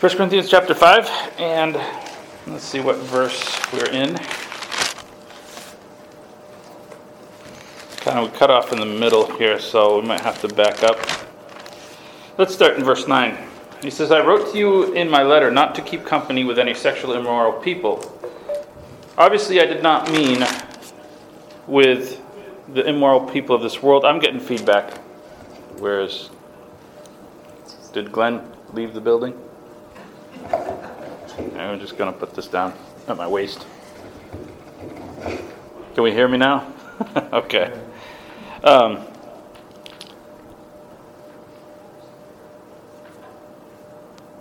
1 Corinthians chapter 5, and let's see what verse we're in. Kind of cut off in the middle here, so we might have to back up. Let's start in verse 9. He says, I wrote to you in my letter not to keep company with any sexually immoral people. Obviously, I did not mean with the immoral people of this world. I'm getting feedback. Whereas, did Glenn leave the building? I'm just going to put this down at my waist. Can we hear me now? okay. Um,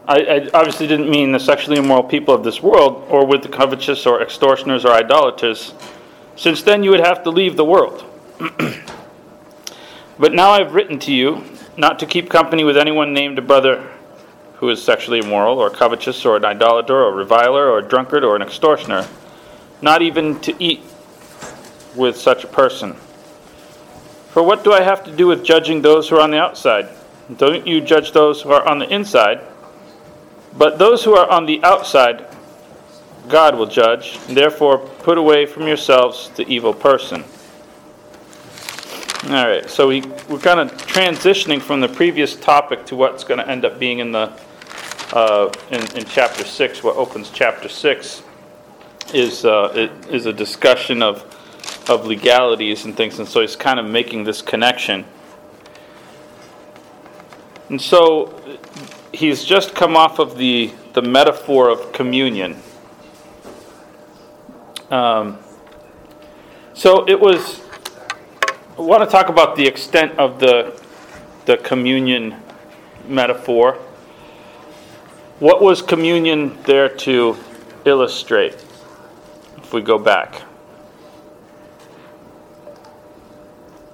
I, I, obviously didn't mean the sexually immoral people of this world, or with the covetous, or extortioners, or idolaters, since then you would have to leave the world. but now I've written to you not to keep company with anyone named a brother who is sexually immoral, or covetous, or an idolater, or a reviler, or a drunkard, or an extortioner, not even to eat with such a person. For what do I have to do with judging those who are on the outside? Don't you judge those who are on the inside? But those who are on the outside, God will judge. Therefore, put away from yourselves the evil person. All right, so we, we're kind of transitioning from the previous topic to what's going to end up being in the uh, in, in chapter six. What opens chapter six is uh, is a discussion of of legalities and things, and so he's kind of making this connection. And so he's just come off of the the metaphor of communion. Um, so it was. I want to talk about the extent of the the communion metaphor. What was communion there to illustrate? If we go back.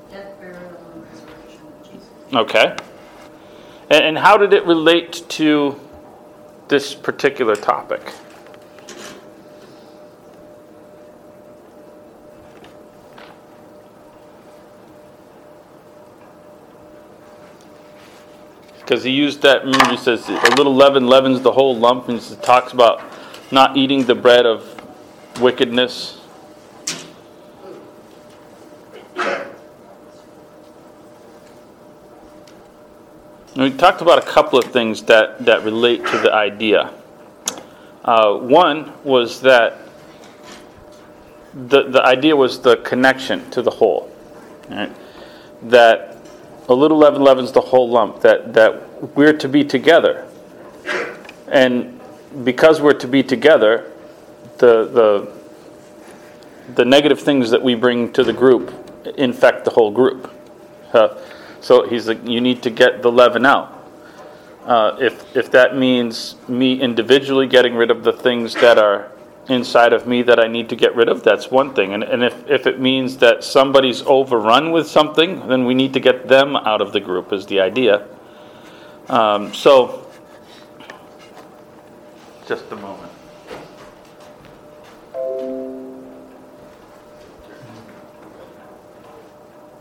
Death, burial, and resurrection of Jesus. Okay. And, and how did it relate to this particular topic? Because he used that, remember he says, a little leaven leavens the whole lump, and he talks about not eating the bread of wickedness. And we talked about a couple of things that, that relate to the idea. Uh, one was that the, the idea was the connection to the whole. Right? That a little leaven leavens the whole lump, that, that we're to be together. And because we're to be together, the, the, the negative things that we bring to the group infect the whole group. Uh, so he's like, you need to get the leaven out. Uh, if, if that means me individually getting rid of the things that are inside of me that I need to get rid of, that's one thing. And, and if, if it means that somebody's overrun with something, then we need to get them out of the group, is the idea. Um, so, just a moment. I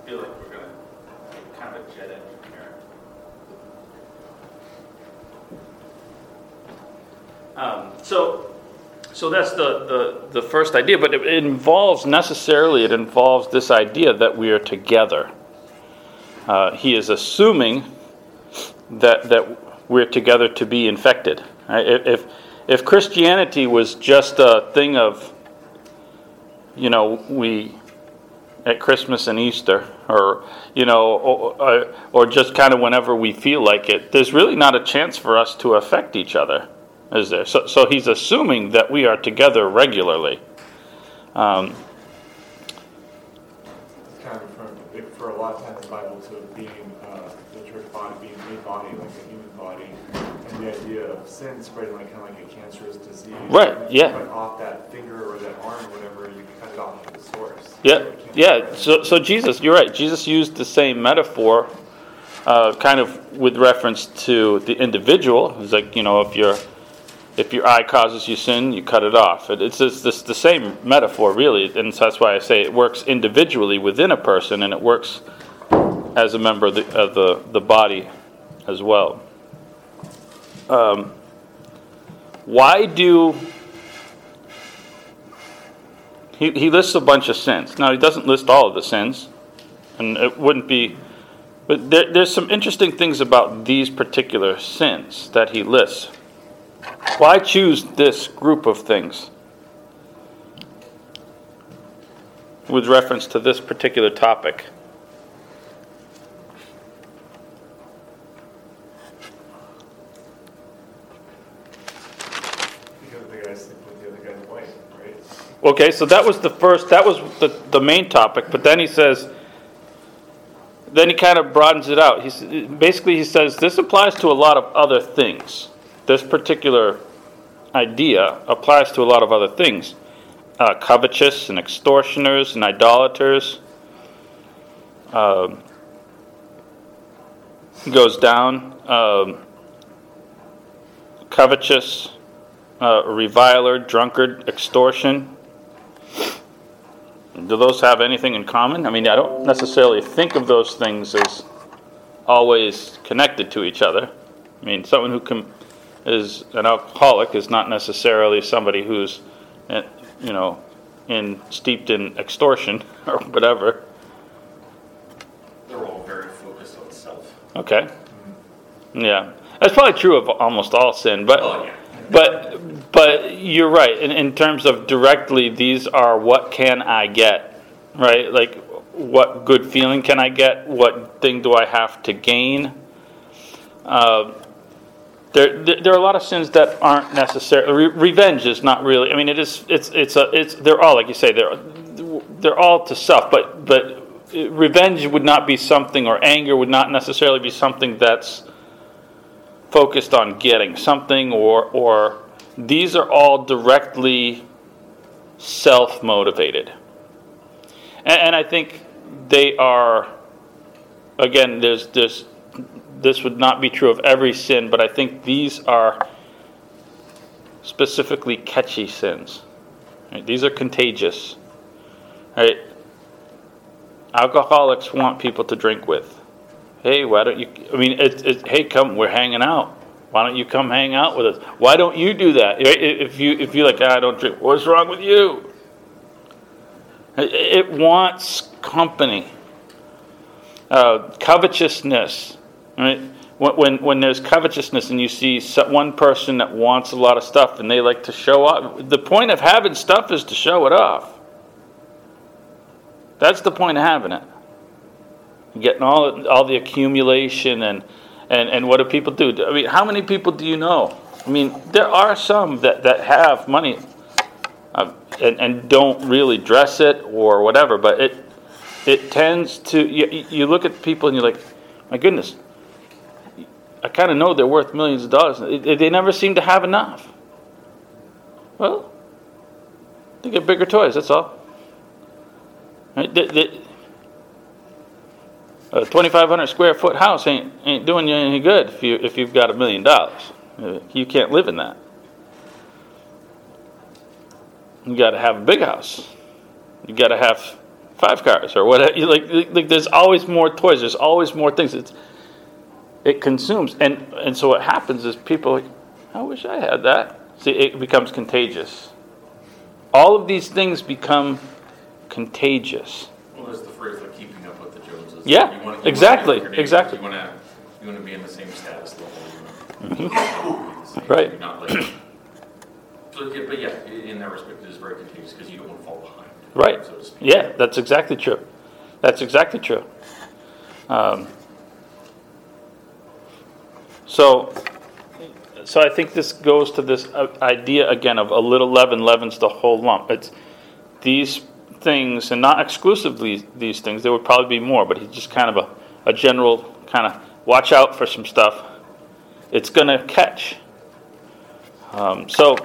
feel like we're going to kind of jet engine here. Um, so, so that's the, the, the first idea, but it, involves necessarily, it involves this idea that we are together. Uh, he is assuming that, that we're together to be infected. Right? If, if Christianity was just a thing of, you know, we at Christmas and Easter, or you know, or, or just kind of whenever we feel like it, there's really not a chance for us to affect each other, is there? So, so he's assuming that we are together regularly. Um, It's kind of referring, for a lot of times in the Bible, to being, uh, the church body being a body, like a human body, and the idea of sin spreading like kind of like a cancerous disease. Right, yeah. Cut off that finger or that arm, whatever, you cut it off at the source. Yeah, So yeah. So, so Jesus, you're right. Jesus used the same metaphor, uh, kind of with reference to the individual. It's like you know, if your if your eye causes you sin, you cut it off. It, it's it's this, the same metaphor, really, and so that's why I say it works individually within a person, and it works as a member of the of the, the body as well. Um, Why do he, he lists a bunch of sins. Now he doesn't list all of the sins, and it wouldn't be. But there, there's some interesting things about these particular sins that he lists. Why choose this group of things with reference to this particular topic? Because the guys sleep with the other guy's wife, right? Okay, so that was the first, that was the, the main topic, but then he says, then he kind of broadens it out. He's, basically, he says this applies to a lot of other things. This particular idea applies to a lot of other things. Uh, covetous and extortioners and idolaters. Um, goes down. Um, covetous, uh, reviler, drunkard, extortion. Do those have anything in common? I mean, I don't necessarily think of those things as always connected to each other. I mean, someone who com- is an alcoholic is not necessarily somebody who's, eh, you know, in steeped in extortion or whatever. They're all very focused on self. Okay. Yeah, that's probably true of almost all sin, but Oh, yeah. but but you're right. In, in terms of directly, these are what can I get, right? Like, what good feeling can I get? What thing do I have to gain? Uh, there, there are a lot of sins that aren't necessary. Re- revenge is not really. I mean, it is. It's it's a. It's they're all like you say. They're they're all to self. But but revenge would not be something, or anger would not necessarily be something that's focused on getting something, or or these are all directly self motivated. And, and I think they are. Again, there's this. This would not be true of every sin, but I think these are specifically catchy sins. Right? These are contagious. Right? Alcoholics want people to drink with. Hey, why don't you? I mean, it's, hey, come, we're hanging out. Why don't you come hang out with us? Why don't you do that? If you if you like, "Ah, I don't drink. What's wrong with you? It, it wants company. Uh, covetousness, right? When, when there's covetousness and you see one person that wants a lot of stuff and they like to show off. The point of having stuff is to show it off. That's the point of having it. Getting all all the accumulation and and and what do people do? I mean, how many people do you know? I mean, there are some that that have money uh, and and don't really dress it or whatever, but it it tends to you, you look at people and you're like, my goodness, I kind of know they're worth millions of dollars. They, they never seem to have enough. Well, they get bigger toys. That's all. Right? The- the- a 2,500 square foot house ain't ain't doing you any good if you if you've got a million dollars. You can't live in that. You got to have a big house. You got to have five cars or whatever. Like like there's always more toys. There's always more things. It's it consumes and and so what happens is people are like, I wish I had that. See, it becomes contagious. All of these things become contagious. Well, there's the phrase like keeping up with the Joneses. Yeah, You you wanna exactly, be with your neighbors. exactly. You wanna, you wanna be in the same status level. Mm-hmm. Right. Not like, so, yeah, but yeah, in that respect, it is very contagious because you don't want to fall behind. Right. So. Yeah, that's exactly true. That's exactly true. Um, so, so I think this goes to this uh, idea again of a little leaven leavens the whole lump. It's these things, and not exclusively these things. There would probably be more, but he's just kind of a, a general kind of watch out for some stuff. It's going to catch. Um, so,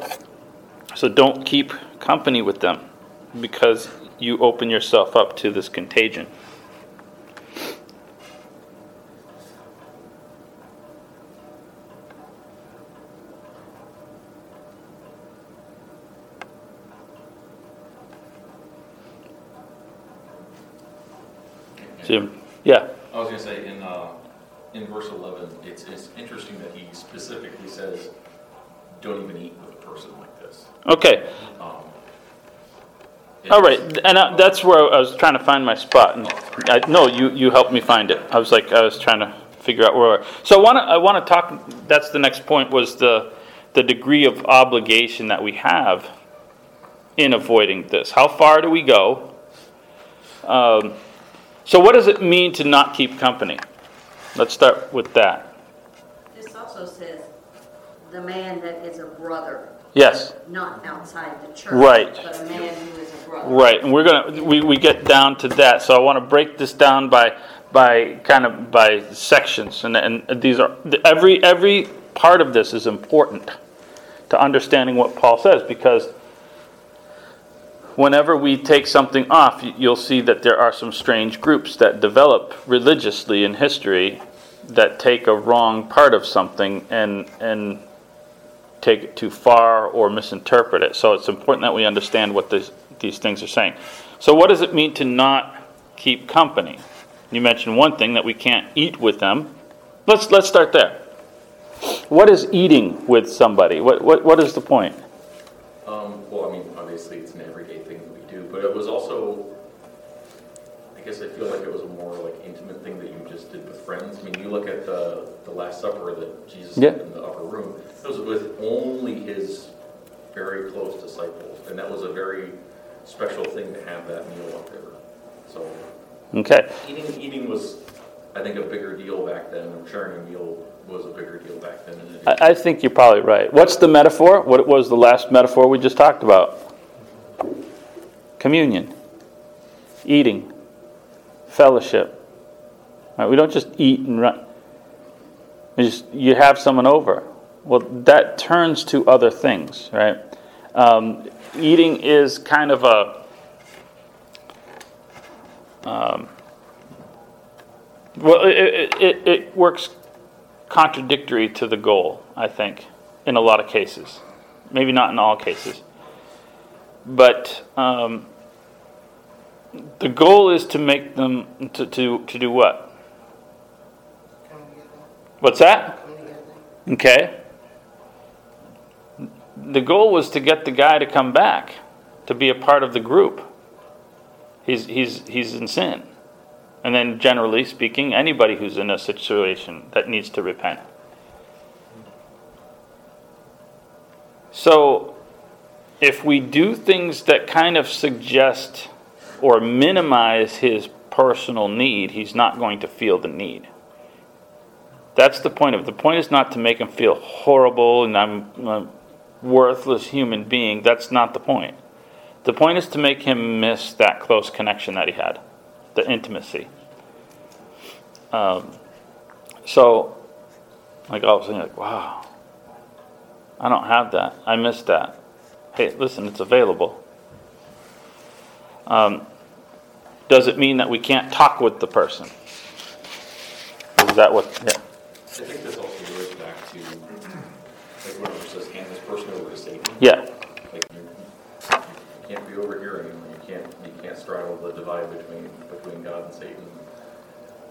so don't keep company with them because you open yourself up to this contagion. Yeah, I was gonna say, in, uh, in verse eleven, it's, it's interesting that he specifically says, don't even eat with a person like this. Okay, Um, all right, and uh, that's where I was trying to find my spot, and I, no, you, you helped me find it. I was like, I was trying to figure out where, so I want to, I want to talk, that's the next point, was the, the degree of obligation that we have in avoiding this. How far do we go? Um, So what does it mean to not keep company? Let's start with that. This also says, the man that is a brother, Yes. not outside the church. Right. But a man who is a brother. Right, and we're gonna, we, we get down to that, so I wanna break this down by, by, kind of, by sections, and, and these are, every, every part of this is important to understanding what Paul says, because whenever we take something off, you'll see that there are some strange groups that develop religiously in history that take a wrong part of something and, and take it too far or misinterpret it. So it's important that we understand what this, these things are saying. So what does it mean to not keep company? You mentioned one thing that we can't eat with them. Let's let's start there. What is eating with somebody? What what, what is the point? Um, well, I mean, obviously, it's an everyday thing that we do, but it was also, I guess I feel like it was a more like intimate thing that you just did with friends. I mean, you look at the, the Last Supper that Jesus Yeah. did in the upper room, it was with only his very close disciples, and that was a very special thing to have that meal up there. So, Okay. eating, eating was, I think, a bigger deal back then, sharing a meal was a bigger deal back then. than it is I, I think you're probably right. What's the metaphor? What was the last metaphor we just talked about? Communion, eating, fellowship. Right, we don't just eat and run. You just you have someone over. Well, that turns to other things, right? Um, eating is kind of a um, well, it, it, it, it works contradictory to the goal, I think, in a lot of cases. Maybe not in all cases. But um, the goal is to make them, to, to, to do what? What's that? Okay. The goal was to get the guy to come back, to be a part of the group. He's, he's, he's in sin. And then, generally speaking, anybody who's in a situation that needs to repent. So, if we do things that kind of suggest or minimize his personal need, he's not going to feel the need. That's the point of it. The point is not to make him feel horrible and I'm a worthless human being. That's not the point. The point is to make him miss that close connection that he had, the intimacy. Um, so, like all of a sudden, like, wow, I don't have that. I miss that. Hey, listen, it's available. Um, does it mean that we can't talk with the person? Is that what? Yeah. I think this also goes back to, like, says hand this person over to Satan. Yeah. Like, you you can't be over here anymore, you can't, you can't straddle the divide between, between God and Satan.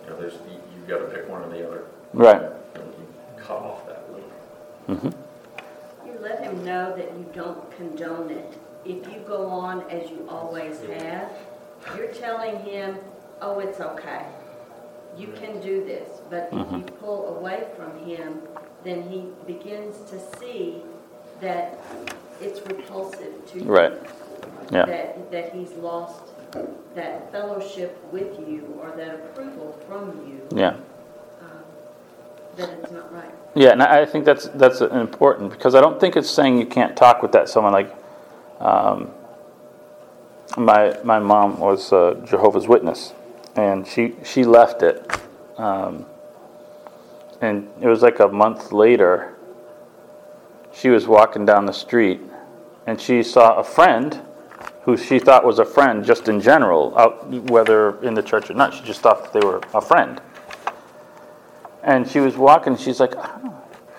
You know, there's, you, you've gotta pick one or the other. Right. You cut off that link. Him know that you don't condone it. If you go on as you always have, you're telling him, oh, it's okay. You can do this. But if you mm-hmm. pull away from him, then he begins to see that it's repulsive to you. Right. Yeah. That, that he's lost that fellowship with you or that approval from you, Yeah. That it's not right. Yeah, and I think that's that's important because I don't think it's saying you can't talk with that someone like. Um, my my mom was a Jehovah's Witness, and she she left it, um, and it was like a month later. She was walking down the street, and she saw a friend, who she thought was a friend just in general, out whether in the church or not. She just thought they were a friend. And she was walking. She's like,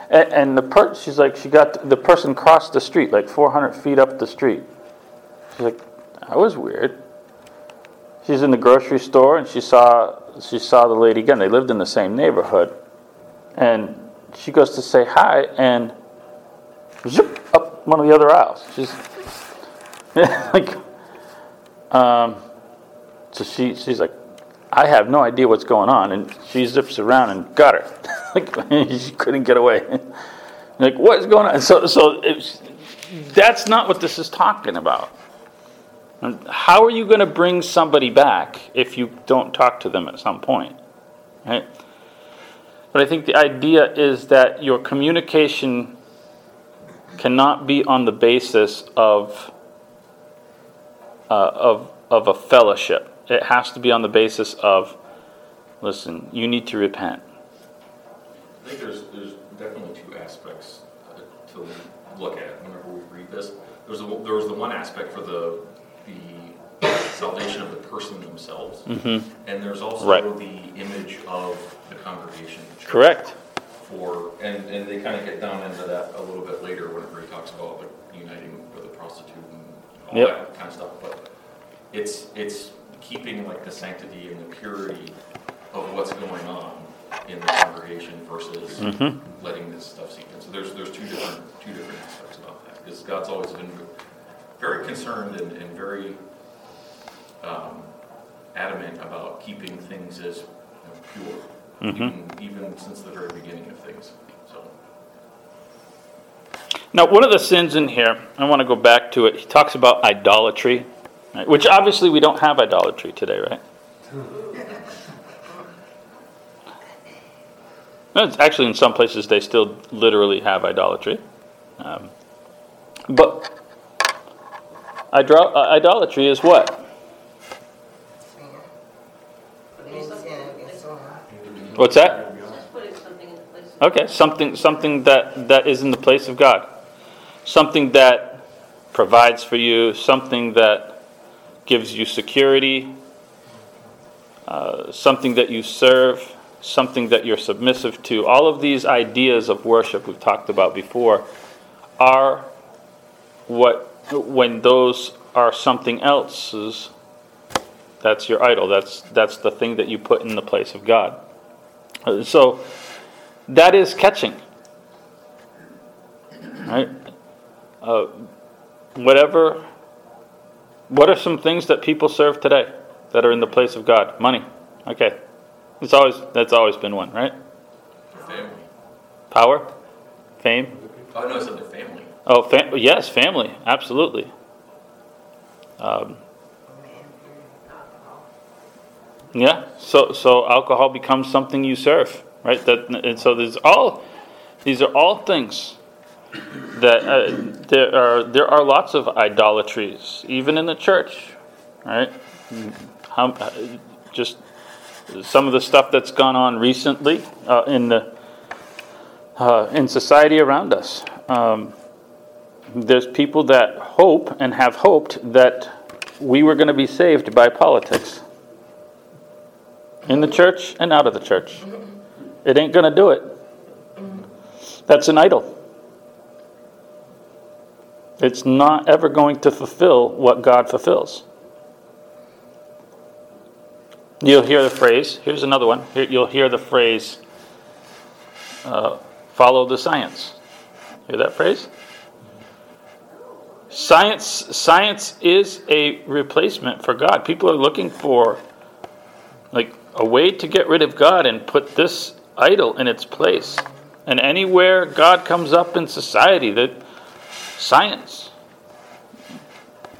and, and the per- she's like, she got the person crossed the street like 400 feet up the street. She's like, that was weird. She's in the grocery store and she saw she saw the lady again. They lived in the same neighborhood, and she goes to say hi, and zip, up one of the other aisles. She's like, um, so she, she's like, I have no idea what's going on, and she zips around and got her. like she couldn't get away. like what is going on? So, so that's not what this is talking about. And how are you going to bring somebody back if you don't talk to them at some point? Right? But I think the idea is that your communication cannot be on the basis of, uh, of, of a fellowship. It has to be on the basis of, listen, you need to repent. I think there's, there's definitely two aspects to look at whenever we read this. There's, a, there was the one aspect for the, the salvation of the person themselves. Mm-hmm. And there's also Right. the image of the congregation. the. Correct. For, and, and they kind of get down into that a little bit later whenever he talks about like uniting with a prostitute and all Yep. that kind of stuff. But it's, it's keeping like the sanctity and the purity of what's going on in the congregation versus letting this stuff seep in. So there's, there's two different, two different aspects about that. Because God's always been very concerned and, and very um, adamant about keeping things as you know, pure, even, even since the very beginning of things. So, Now, one of the sins in here, I want to go back to it. He talks about idolatry, right? which obviously we don't have idolatry today, right? Actually, in some places, they still literally have idolatry. Um, but uh, idolatry is what? What's that? Okay, something, something that, that is in the place of God. Something that provides for you, something that gives you security, uh, something that you serve, something that you're submissive to. All of these ideas of worship we've talked about before are what, when those are something else's, that's your idol. That's, that's the thing that you put in the place of God. Uh, So, that is catching. Right? Uh, whatever, what are some things that people serve today that are in the place of God? Money. Okay. It's always, that's always been one, right? family. Power? Fame? Oh, no, I said their family. Oh, fam- yes, family. Absolutely. Um, yeah. So, so alcohol becomes something you serve, right? That, and so there's all, these are all things that uh, there are. There are lots of idolatries, even in the church, right? Uh, just some of the stuff that's gone on recently uh, in the uh, in society around us. Um, there's people that hope and have hoped that we were going to be saved by politics in the church and out of the church. It ain't going to do it. That's an idol. It's not ever going to fulfill what God fulfills. You'll hear the phrase, here's another one. Here, you'll hear the phrase, uh, follow the science. Hear that phrase? Science, science is a replacement for God. People are looking for like a way to get rid of God and put this idol in its place. And anywhere God comes up in society, that science,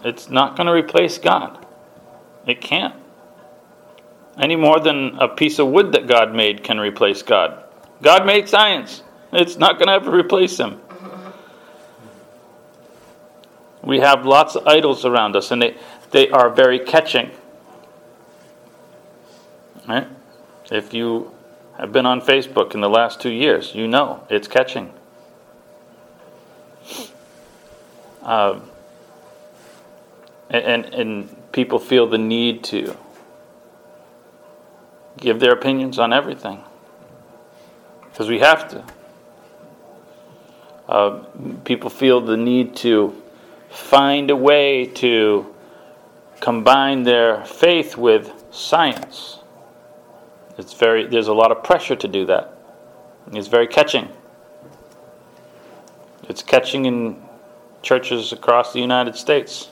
it's not going to replace God. It can't. Any more than a piece of wood that God made can replace God. God made science. It's not going to ever replace him. We have lots of idols around us, and they, they are very catching. Right? If you have been on Facebook in the last two years, you know it's catching. Um, and, and, and people feel the need to give their opinions on everything because we have to. Uh, people feel the need to find a way to combine their faith with science. It's very there's a lot of pressure to do that. It's very catching. It's catching in churches across the United States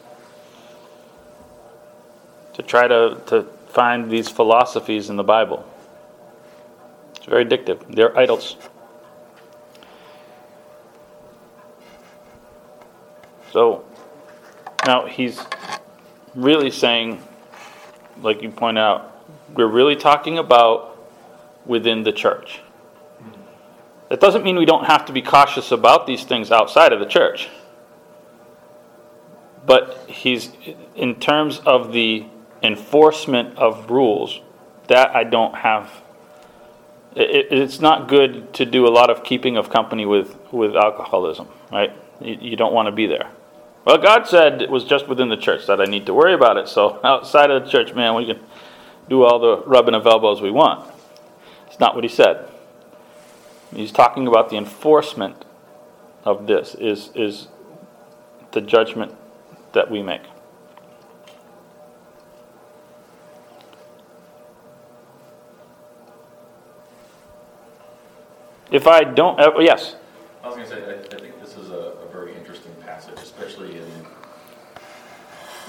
to try to, to find these philosophies in the Bible. It's very addictive. They're idols. So now he's really saying, like you point out, we're really talking about within the church. That doesn't mean we don't have to be cautious about these things outside of the church. But he's, in terms of the enforcement of rules, that I don't have. It, it's not good to do a lot of keeping of company with, with alcoholism, right? You, you don't want to be there. Well, God said it was just within the church that I need to worry about it. So outside of the church, man, we can do all the rubbing of elbows we want. It's not what he said. He's talking about the enforcement of this is is the judgment that we make. If I don't, uh, yes. I was gonna say, I, I think this is a, a very interesting passage, especially in,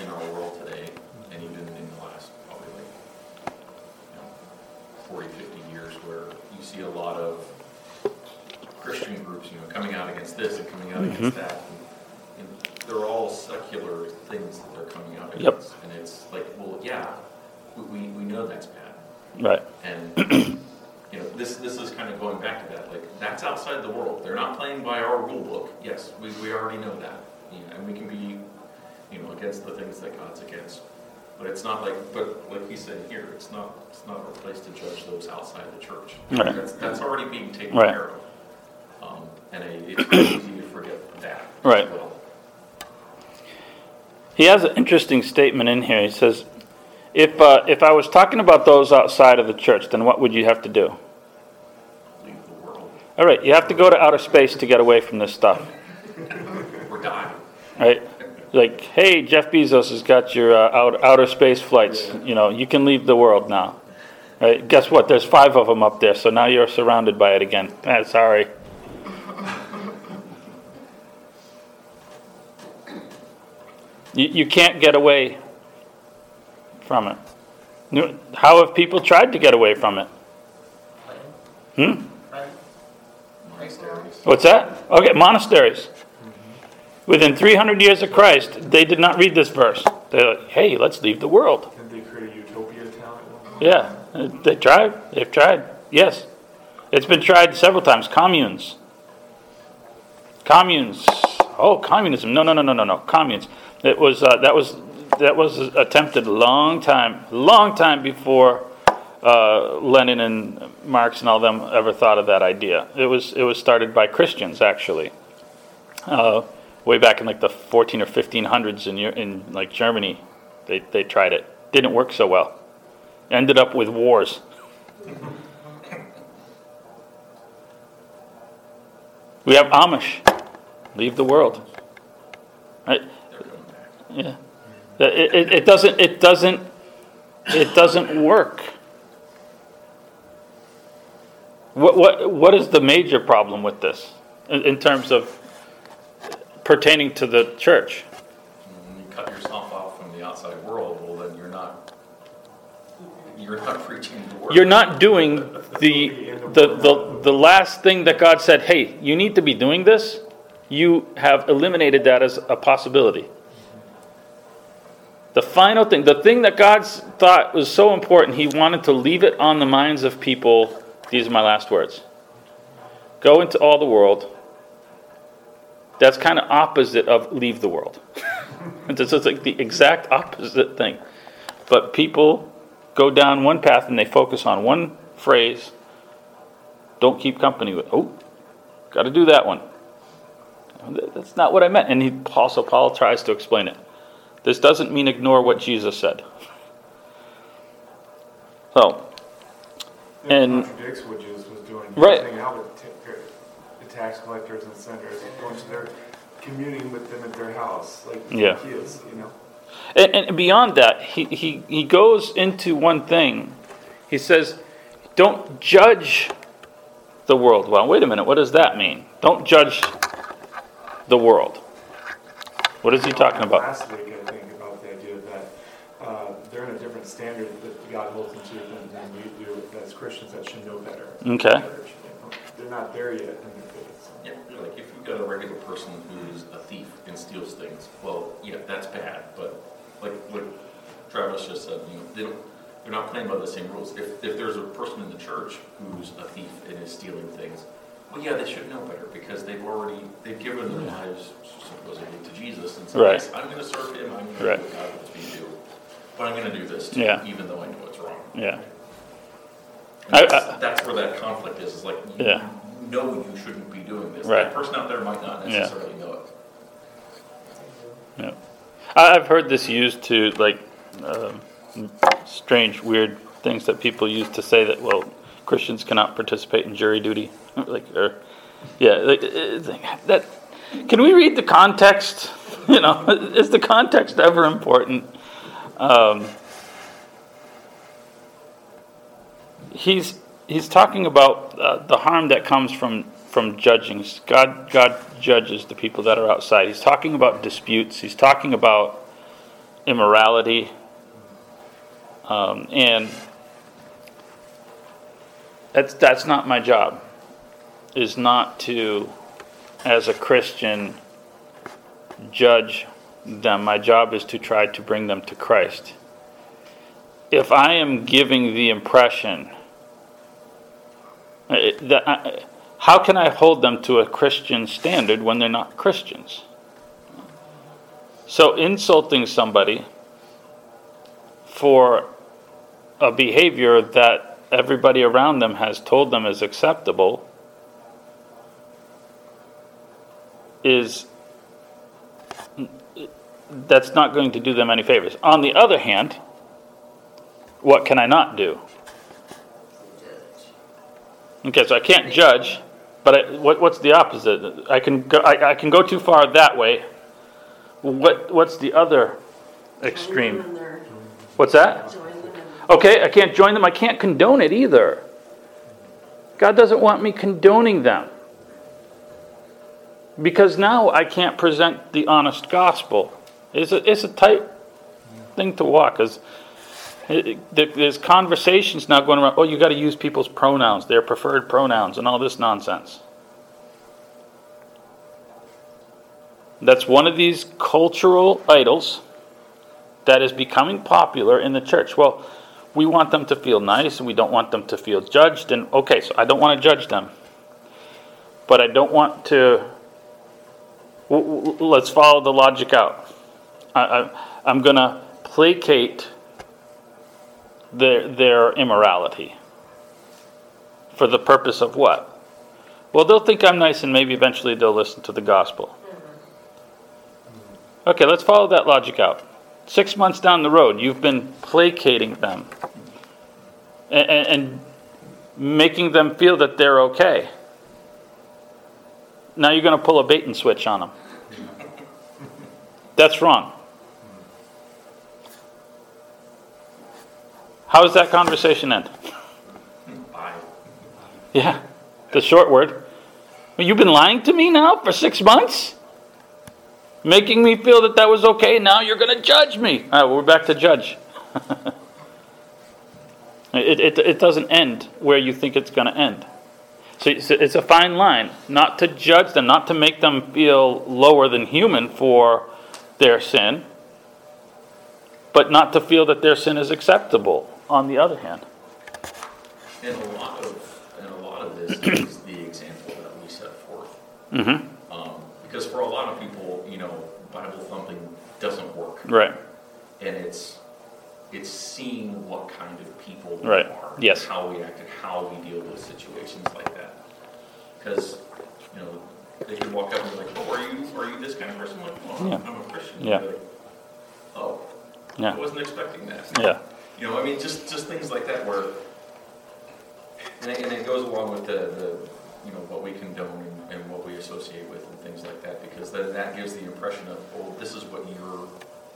in our world today, and even in the last probably like, you know, 40, 50 years, where you see a lot of Christian groups, you know, coming out against this and coming out against that. And they're all secular things that they're coming out Yep. against. And it's like, well, yeah, we, we, know that's bad. Right. And, you know, this, this is kind of going back to that, like, that's outside the world. They're not playing by our rule book. Yes, we, we already know that. You know, and we can be, you know, against the things that God's against. But it's not like, but like he said here, it's not, it's not our place to judge those outside the church. Right. That's, that's already being taken Right. care of. Um, and I- it's easy to forget that. as Right. well. He has an interesting statement in here. He says, if, uh, if I was talking about those outside of the church, then what would you have to do? Leave the world. All right, you have to go to outer space to get away from this stuff, We're dying. right? Like, hey, Jeff Bezos has got your uh, out, outer space flights. You know, you can leave the world now. Right? Guess what? There's five of them up there, so now you're surrounded by it again. Eh, sorry. You, you can't get away from it. How have people tried to get away from it? Hmm? Monasteries. What's that? Okay, monasteries. Within 300 years of Christ, they did not read this verse. They're like, hey, let's leave the world. Did they create a utopia town at one point? Yeah, they tried. They've tried. Yes. It's been tried several times. Communes. Communes. Oh, communism. No, no, no, no, no, no. Communes. It was, uh, that was, that was attempted a long time, long time before uh, Lenin and Marx and all them ever thought of that idea. It was, it was started by Christians, actually. Uh, way back in like the 14 or 1500s in, in like Germany, they, they tried it. Didn't work so well ended up with wars. We have Amish, leave the world. Right? They're coming back. Yeah. It, it, it doesn't, it doesn't, it doesn't work. What, what, what is the major problem with this in, in terms of pertaining to the church? When you cut yourself off from the outside world, well, then you're not, you're not preaching the word. You're not doing the, the, the, the last thing that God said, hey, you need to be doing this. You have eliminated that as a possibility. The final thing, the thing that God thought was so important, He wanted to leave it on the minds of people. These are my last words. Go into all the world. That's kind of opposite of leave the world. it's like the exact opposite thing. But people go down one path and they focus on one phrase. Don't keep company with. Oh, got to do that one. That's not what I meant. And he also Paul tries to explain it. This doesn't mean ignore what Jesus said. So, It And- contradicts what Jesus was doing. He Right. out with the tax collectors and sinners, going to their, communing with them at their house, like Yeah. kids, you know? and, and beyond that, he, he, he goes into one thing. He says, don't judge the world. Well, wait a minute. What does that mean? Don't judge the world. What is he talking about? Last week, I think, about the idea that uh, they're in a different standard that God holds them to than than we do as Christians that should know better. Okay. They're not there yet in their faith. so. Yeah, like if you've got a regular person who's a thief and steals things, well, yeah, that's bad, but like what Travis just said, you know, they don't, they're not playing by the same rules. If, if there's a person in the church who's a thief and is stealing things, well, yeah, they should know better because they've already, they've given their lives supposedly to Jesus and said, Right. yes, I'm gonna serve him, I'm gonna Right. do what God wants me to do. But I'm gonna do this too, Yeah. even though I know it's wrong. Yeah. And I- That's, that's where that conflict is, is like, you Yeah. know you shouldn't be doing this. Right. That person out there might not Yeah. necessarily know it. Yeah. I- I've heard this used to like um, strange, weird things that people use to say that well, Christians cannot participate in jury duty. like, or yeah, like, it's like, that. Can we read the context? You know, is the context ever important? Um, he's he's talking about uh, the harm that comes from from judging. God God judges the people that are outside. He's talking about disputes. He's talking about immorality, um, and that's that's not my job. Is not to, as a Christian, judge them. My job is to try to bring them to Christ. If I am giving the impression uh, that I, how can I hold them to a Christian standard when they're not Christians? So insulting somebody for a behavior that everybody around them has told them is acceptable is that's not going to do them any favors. On the other hand, what can I not do? Okay, so I can't judge, but I, what, what's the opposite? I can go, I, I can go too far that way. What what's the other extreme? What's that? Okay, I can't join them. I can't condone it either. God doesn't want me condoning them. Because now I can't present the honest gospel. It's a, it's a tight thing to walk because there's conversations now going around, oh, you got to use people's pronouns, their preferred pronouns, and all this nonsense. That's one of these cultural idols that is becoming popular in the church. Well, we want them to feel nice and we don't want them to feel judged. And okay, so I don't want to judge them. But I don't want to. Let's follow the logic out. I, I'm going to placate their, their immorality. For the purpose of what? Well, they'll think I'm nice and maybe eventually they'll listen to the gospel. Okay, let's follow that logic out. Six months down the road, you've been placating them and, and making them feel that they're okay. Now you're going to pull a bait and switch on them. That's wrong. How does that conversation end? Bye. Yeah, the short word. Well, You've been lying to me now for six months? Making me feel that that was okay, now you're going to judge me. All right, well, we're back to judge. it, it, it doesn't end where you think it's going to end. So it's it's a fine line, not to judge them, not to make them feel lower than human for their sin, but not to feel that their sin is acceptable on the other hand. And a lot of, and a lot of this is the example that we set forth. Mm-hmm. Um, because for a lot of people, you know, Bible thumping doesn't work. Right. And it's, it's seeing what kind of people we Right. are. Yes. How we act and how we deal with situations like that. Because, you know, they can walk up and be like, oh, are you, are you this kind of person? I'm like, well, Yeah. I'm a Christian. Yeah. Like, Oh, I wasn't expecting that. Yeah. You know, I mean, just, just things like that where, and it, and it goes along with the, the, you know, what we condone and, and what we associate with and things like that, because then that gives the impression of, oh, this is what you're,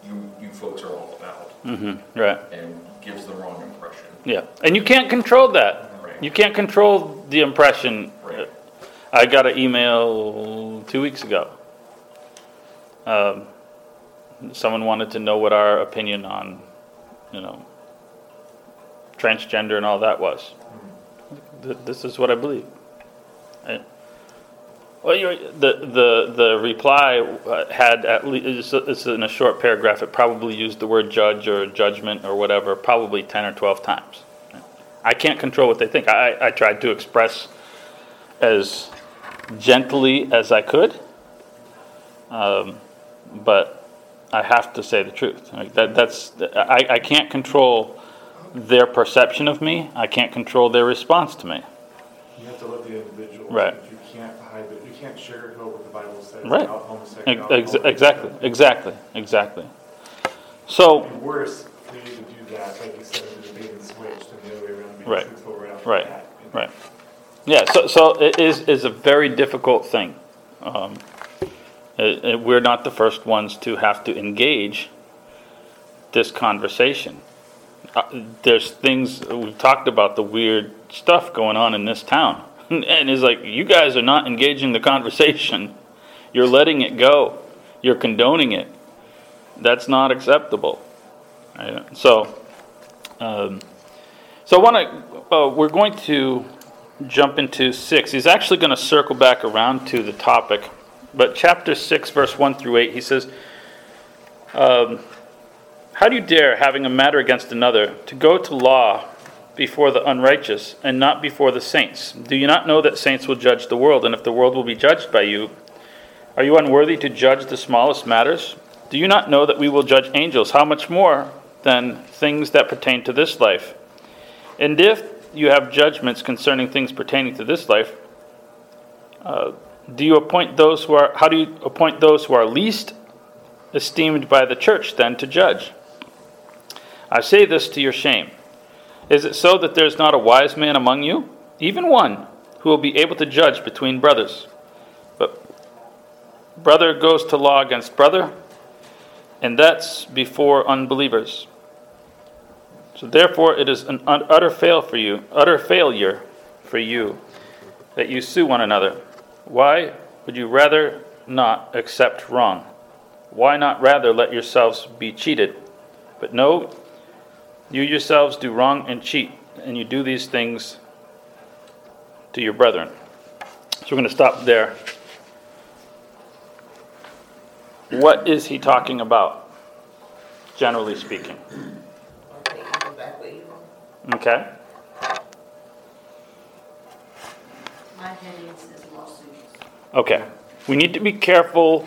you, you folks are all about, Mm-hmm. Right. and gives the wrong impression. Yeah. And you can't control that. Right. You can't control the impression. Right. I got an email two weeks ago um, someone wanted to know what our opinion on, you know, transgender and all that was. This is what I believe. Well, the, the, the reply uh, had at least, it's in a short paragraph, it probably used the word judge or judgment or whatever, probably 10 or 12 times. I can't control what they think. I, I tried to express as gently as I could, um, but I have to say the truth. Like that, that's I, I can't control their perception of me. I can't control their response to me. You have to let the individual. Right. You can't hide it, you can't sugarcoat what the Bible says Right. Ex- ex- exactly, exactly, exactly. So, And worse, for you to do that, like you said, in the being switched and the other way around, being Right. right after right, that. Right. Yeah, so, so it is, is a very difficult thing. Um, it- it- we're not the first ones to have to engage this conversation. Uh, there's things, we've talked about the weird stuff going on in this town. And it's like, you guys are not engaging the conversation. You're letting it go. You're condoning it. That's not acceptable. Right? So, um, so I want to, uh, we're going to jump into six. He's actually going to circle back around to the topic, but chapter six, verse one through eight, he says, um, How do you dare, having a matter against another, to go to law before the unrighteous and not before the saints? Do you not know that saints will judge the world, and if the world will be judged by you, are you unworthy to judge the smallest matters? Do you not know that we will judge angels? How much more than things that pertain to this life? And if you have judgments concerning things pertaining to this life, uh, do you appoint those who are? How do you appoint those who are least esteemed by the church then to judge? I say this to your shame. Is it so that there is not a wise man among you, even one, who will be able to judge between brothers? But brother goes to law against brother, and that's before unbelievers. So therefore, it is an utter fail for you, utter failure for you, that you sue one another. Why would you rather not accept wrong? Why not rather let yourselves be cheated? But no, you yourselves do wrong and cheat, and you do these things to your brethren. So we're going to stop there. What is he talking about, generally speaking? Okay, evil back with evil. Okay? My heading says lawsuits. Okay. We need to be careful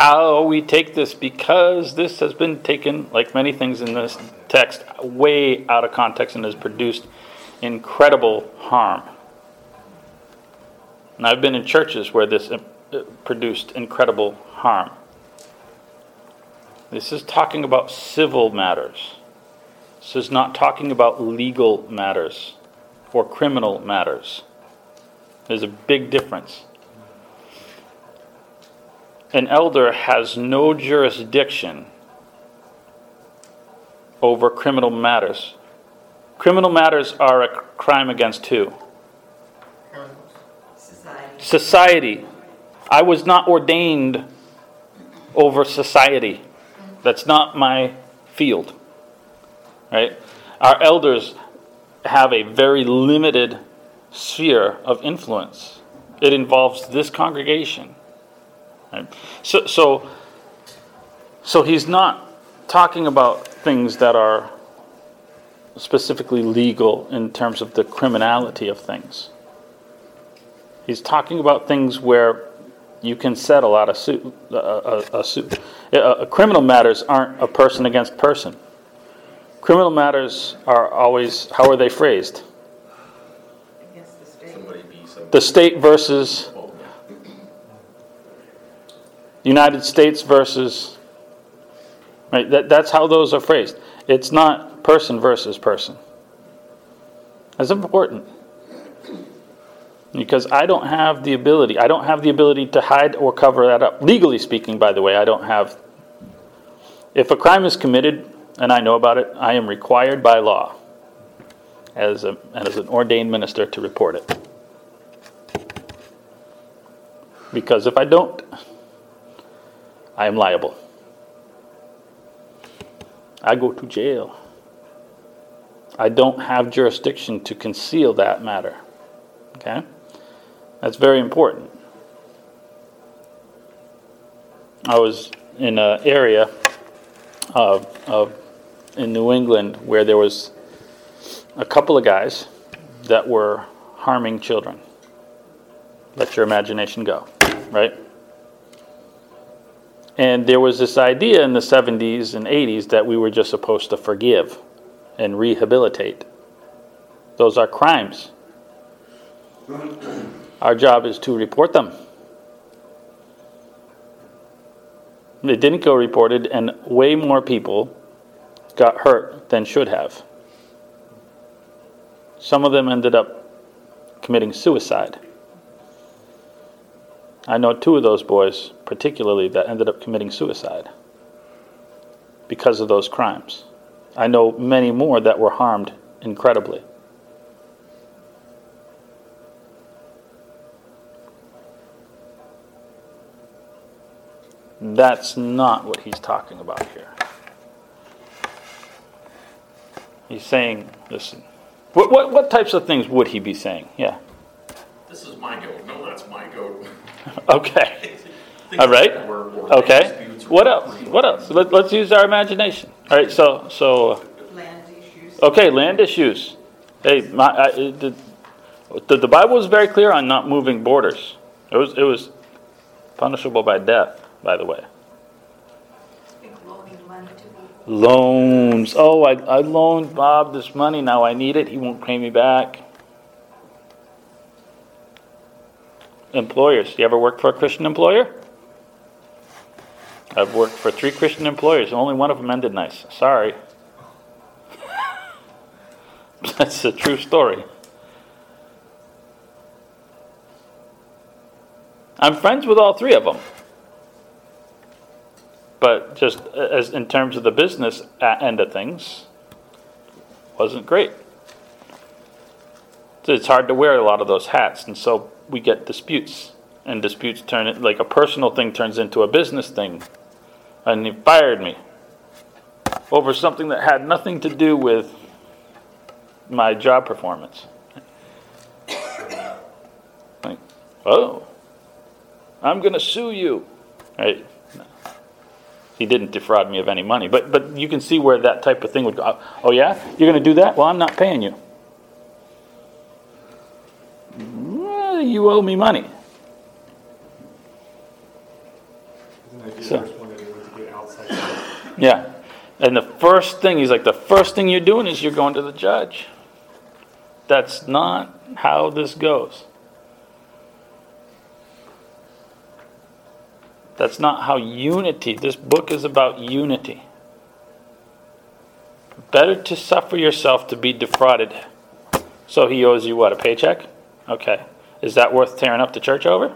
how we take this because this has been taken, like many things in this text, way out of context and has produced incredible harm. And I've been in churches where this uh, produced incredible harm. This is talking about civil matters. This is not talking about legal matters or criminal matters. There's a big difference. An elder has no jurisdiction over criminal matters. Criminal matters are a crime against who? Society. Society. I was not ordained over society. That's not my field. Right? Our elders have a very limited sphere of influence. It involves this congregation. Right? So, so, so he's not talking about things that are specifically legal in terms of the criminality of things. He's talking about things where you can settle out a suit. A, a, a suit. Uh, criminal matters aren't a person against person. Criminal matters are always how are they phrased? Against the state. Somebody be somebody. The state versus yeah. United States versus. Right. That, that's how those are phrased. It's not person versus person. That's important. Because I don't have the ability, I don't have the ability to hide or cover that up. Legally speaking, by the way, I don't have. If a crime is committed and I know about it, I am required by law as, a, as an ordained minister to report it. Because if I don't, I am liable. I go to jail. I don't have jurisdiction to conceal that matter. Okay? That's very important. I was in an area of, of in New England where there was a couple of guys that were harming children. Let your imagination go, right? And there was this idea in the 70s and 80s that we were just supposed to forgive and rehabilitate. Those are crimes. Our job is to report them. They didn't go reported, and way more people got hurt than should have. Some of them ended up committing suicide. I know two of those boys, particularly, that ended up committing suicide because of those crimes. I know many more that were harmed incredibly. That's not what he's talking about here. He's saying, listen, what, what, what types of things would he be saying? Yeah. Okay. Things All like right. that where- where Okay. What else? What else? Let, let's use our imagination. All right. So, so, Land issues. okay, land issues. Hey, my, I, the, the, the Bible was very clear on not moving borders. It was, it was punishable by death, by the way. Big loaning money to people. Loans. Oh, I, I loaned Bob this money. Now I need it. He won't pay me back. Employers. You ever work for a Christian employer? I've worked for three Christian employers. Only one of them ended nice. Sorry. That's a true story. I'm friends with all three of them but just uh, as in terms of the business end of things, wasn't great. It's hard to wear a lot of those hats, and so we get disputes, and disputes turn like a personal thing turns into a business thing, and he fired me over something that had nothing to do with my job performance. Like, oh, I'm going to sue you, right? he didn't defraud me of any money. But but you can see where that type of thing would go. Oh yeah, you're going to do that? Well, I'm not paying you. You owe me money. Isn't that the So- first one that they went to get outside? help? Yeah. And the first thing he's like, the first thing you're doing is you're going to the judge. That's not how this goes. That's not how unity. This book is about unity. Better to suffer yourself to be defrauded. So he owes you what, a paycheck? Okay. Is that worth tearing up the church over?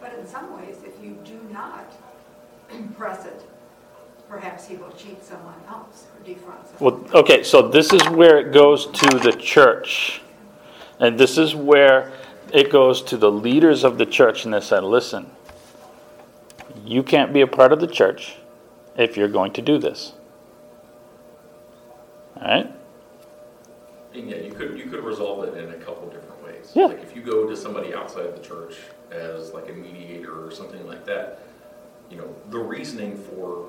But in some ways, if you do not press it, perhaps he will cheat someone else or defraud someone. Well, okay, so this is where it goes to the church. And this is where it goes to the leaders of the church, and they said, listen, you can't be a part of the church if you're going to do this. All right? And yeah, you could, you could resolve it in a couple different ways. Yeah. Like if you go to somebody outside the church as like a mediator or something like that, you know, the reasoning for,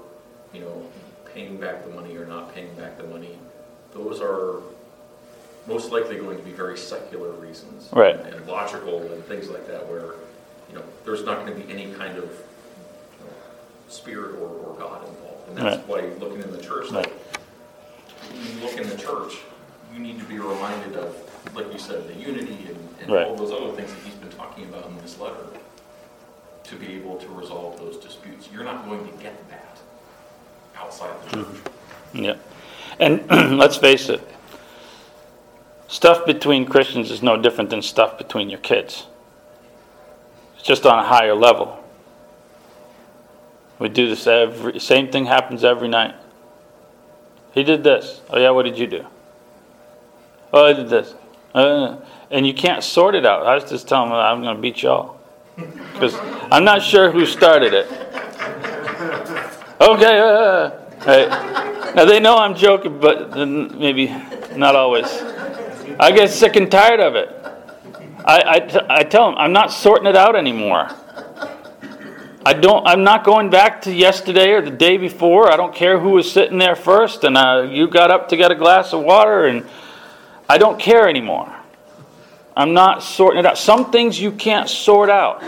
you know, paying back the money or not paying back the money, those are most likely going to be very secular reasons. Right. And logical and things like that where, you know, there's not going to be any kind of you know, spirit or, or God involved. And that's why looking in the church, like, you look in the church, you need to be reminded of, like you said, the unity and, and Right. all those other things that he's been talking about in this letter to be able to resolve those disputes. You're not going to get that outside the church. Mm-hmm. Yeah. And let's face it, stuff between Christians is no different than stuff between your kids. It's just on a higher level. We do this every, same thing happens every night. He did this. Oh, yeah, what did you do? Oh, I did this. Uh, and you can't sort it out. I was just telling them I'm going to beat y'all. Because I'm not sure who started it. Okay, uh, right. Now they know I'm joking, but maybe not always. I get sick and tired of it. I, I, t- I tell them I'm not sorting it out anymore. I don't. I'm not going back to yesterday or the day before. I don't care who was sitting there first, and uh, you got up to get a glass of water, and I don't care anymore. I'm not sorting it out. Some things you can't sort out.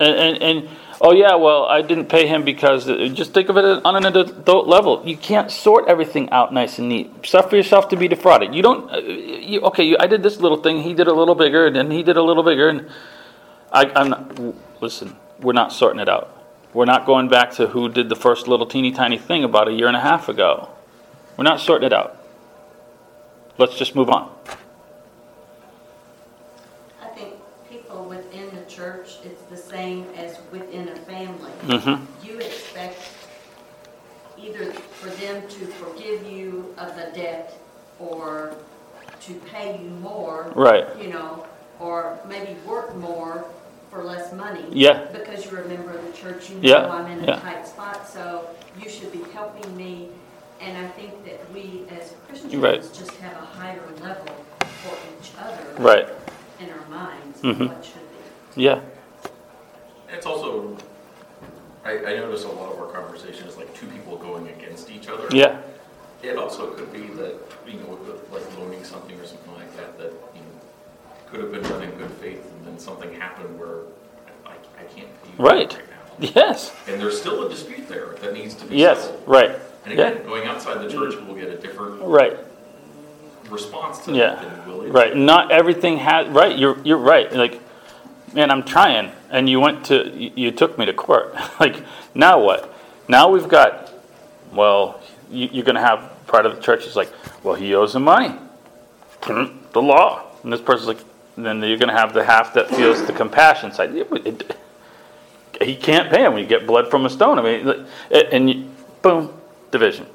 And, and, and oh yeah, well I didn't pay him because just think of it on an adult level. You can't sort everything out nice and neat. Suffer yourself to be defrauded. You don't. Uh, you, okay, you, I did this little thing. He did a little bigger, and then he did a little bigger, and I, I'm not. Listen, we're not sorting it out. We're not going back to who did the first little teeny tiny thing about a year and a half ago. We're not sorting it out. Let's just move on. I think people within the church, it's the same as within a family. Mm-hmm. You expect either for them to forgive you of the debt or to pay you more. Right. You know, or maybe work more for less money. Yeah. Because you're a member of the church, you Yeah, know I'm in yeah. a tight spot, so you should be helping me. And I think that we as Right. Christians just have a higher level for each other. Right. In our minds, Mhm. what should be. Yeah. It's also, I, I notice a lot of our conversation is like two people going against each other. Yeah. It also could be that, you know, with, like loaning something or something like that, that, you know, could have been done in good faith, and then something happened where I, I can't pay you Right. now. Yes. And there's still a dispute there that needs to be Yes. settled. Right. And Yeah. again, going outside the church, we'll get a different Right. response to Yeah. that than will. Right. Not everything has. Right. You're you're right. Like, man, I'm trying, and you went to you, you took me to court. like, now what? Now we've got. Well, you, you're going to have part of the church is like, well, he owes him money. The law, and this person's like, then you're going to have the half that feels the compassion side. It- it- he can't pay him. You get blood from a stone. I mean, and you, boom, division.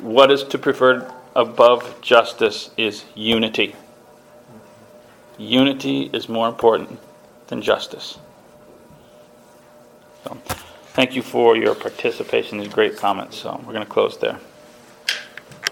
What is to prefer above justice is unity. Unity is more important than justice. So, thank you for your participation. These great comments. So we're going to close there.